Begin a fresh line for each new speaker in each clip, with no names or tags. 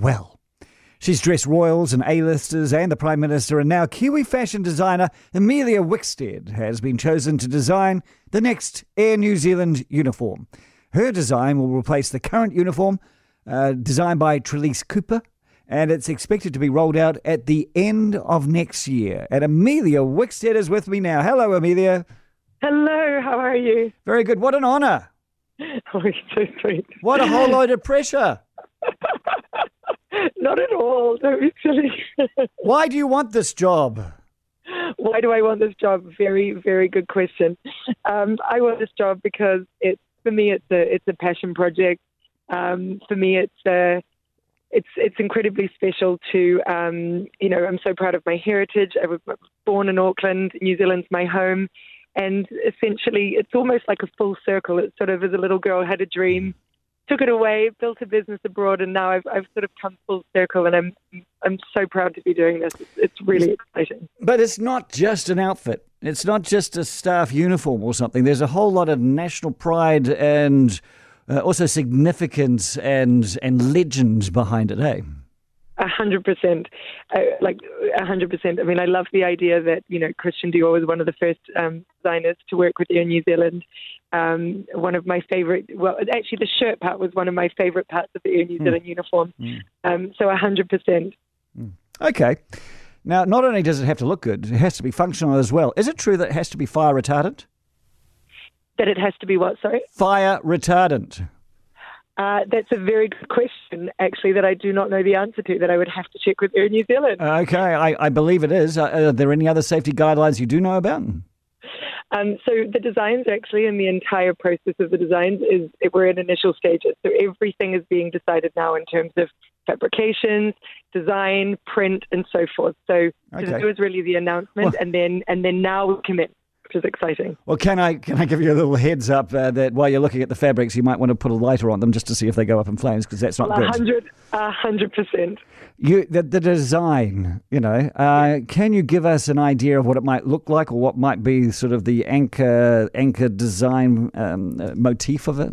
well. She's dressed royals and A-listers and the Prime Minister, and now Kiwi fashion designer Emilia Wickstead has been chosen to design the next Air New Zealand uniform. Her design will replace the current uniform, uh, designed by Trelise Cooper, and it's expected to be rolled out at the end of next year. And Emilia Wickstead is with me now. Hello, Emilia.
Hello, how are you?
Very good. What an honour.
Oh, so sweet.
What a whole load of pressure.
Not at all. Don't be silly.
Why do you want this job?
Why do I want this job? Very, very good question. Um, I want this job because it's for me. It's a it's a passion project. Um, for me, it's a it's it's incredibly special to um, you know I'm so proud of my heritage. I was born in Auckland, New Zealand's my home, and essentially it's almost like a full circle. It's sort of as a little girl had a dream, took it away, built a business abroad, and now I've I've sort of come full circle, and I'm I'm so proud to be doing this. It's, really exciting.
But it's not just an outfit. It's not just a staff uniform or something. There's a whole lot of national pride and uh, also significance and and legend behind it, hey?
A hundred percent, like a hundred percent. I mean, I love the idea that you know Christian Dior was one of the first um, designers to work with Air New Zealand. Um, one of my favorite, well, actually, the shirt part was one of my favorite parts of the Air New Zealand uniform. Um, so a hundred percent.
Okay. Now, not only does it have to look good, it has to be functional as well. Is it true that it has to be fire retardant?
That it has to be what? Sorry.
Fire retardant.
Uh, that's a very good question, actually, that I do not know the answer to, that I would have to check with Air New Zealand.
Okay, I, I believe it is. Uh, are there any other safety guidelines you do know about?
Um, so the designs actually, and the entire process of the designs is we're in initial stages. So everything is being decided now in terms of fabrications, design, print, and so forth. So
Okay.
to do is really the announcement,
Well-
and then and then now we commit, which is exciting.
Well, can I can I give you a little heads up uh, that while you're looking at the fabrics, you might want to put a lighter on them just to see if they go up in flames because that's not
A
good.
hundred, a hundred percent.
You the, the design, you know, uh, can you give us an idea of what it might look like or what might be sort of the anchor anchor design um, uh, motif of it?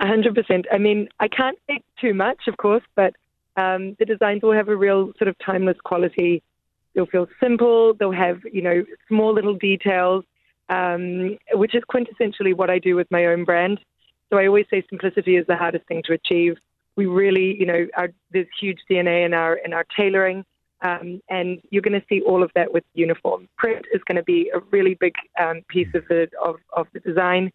A hundred percent. I mean, I can't say too much, of course, but um, the designs will have a real sort of timeless quality. They'll feel simple. They'll have, you know, small little details, um, which is quintessentially what I do with my own brand. So I always say simplicity is the hardest thing to achieve. We really, you know, our, there's huge DNA in our in our tailoring, um, and you're going to see all of that with uniform. Print is going to be a really big um, piece of the of, of the design,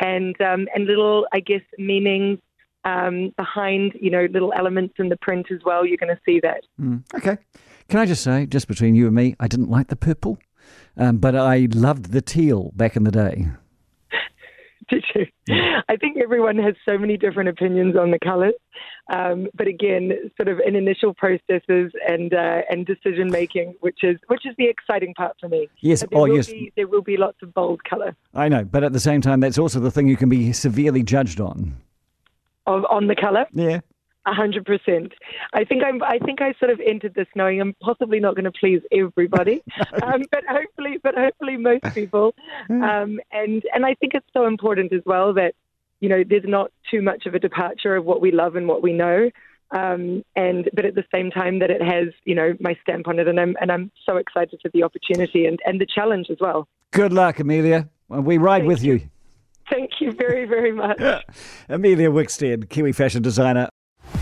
and um, and little, I guess, meanings um, behind, you know, little elements in the print as well. You're going to see that.
Mm, okay. Can I just say, just between you and me, I didn't like the purple, um, but I loved the teal back in the day.
Did you? I think everyone has so many different opinions on the colours, um, but again, sort of in initial processes and uh, and decision making, which is which is the exciting part for me.
Yes.
But there
Oh,
will
yes.
be there will be lots of bold colour
I know, but at the same time, that's also the thing you can be severely judged on.
of, on the colour.
Yeah.
A hundred percent. I think I'm. I think I sort of entered this knowing I'm possibly not going to please everybody, um, but hopefully, but hopefully most people. Um, and and I think it's so important as well that you know there's not too much of a departure of what we love and what we know. Um, and but at the same time that it has you know my stamp on it, and I'm and I'm so excited for the opportunity and, and the challenge as well.
Good luck, Emilia. We ride with you.
Thank you very very much.
Emilia Wickstead, Kiwi fashion designer.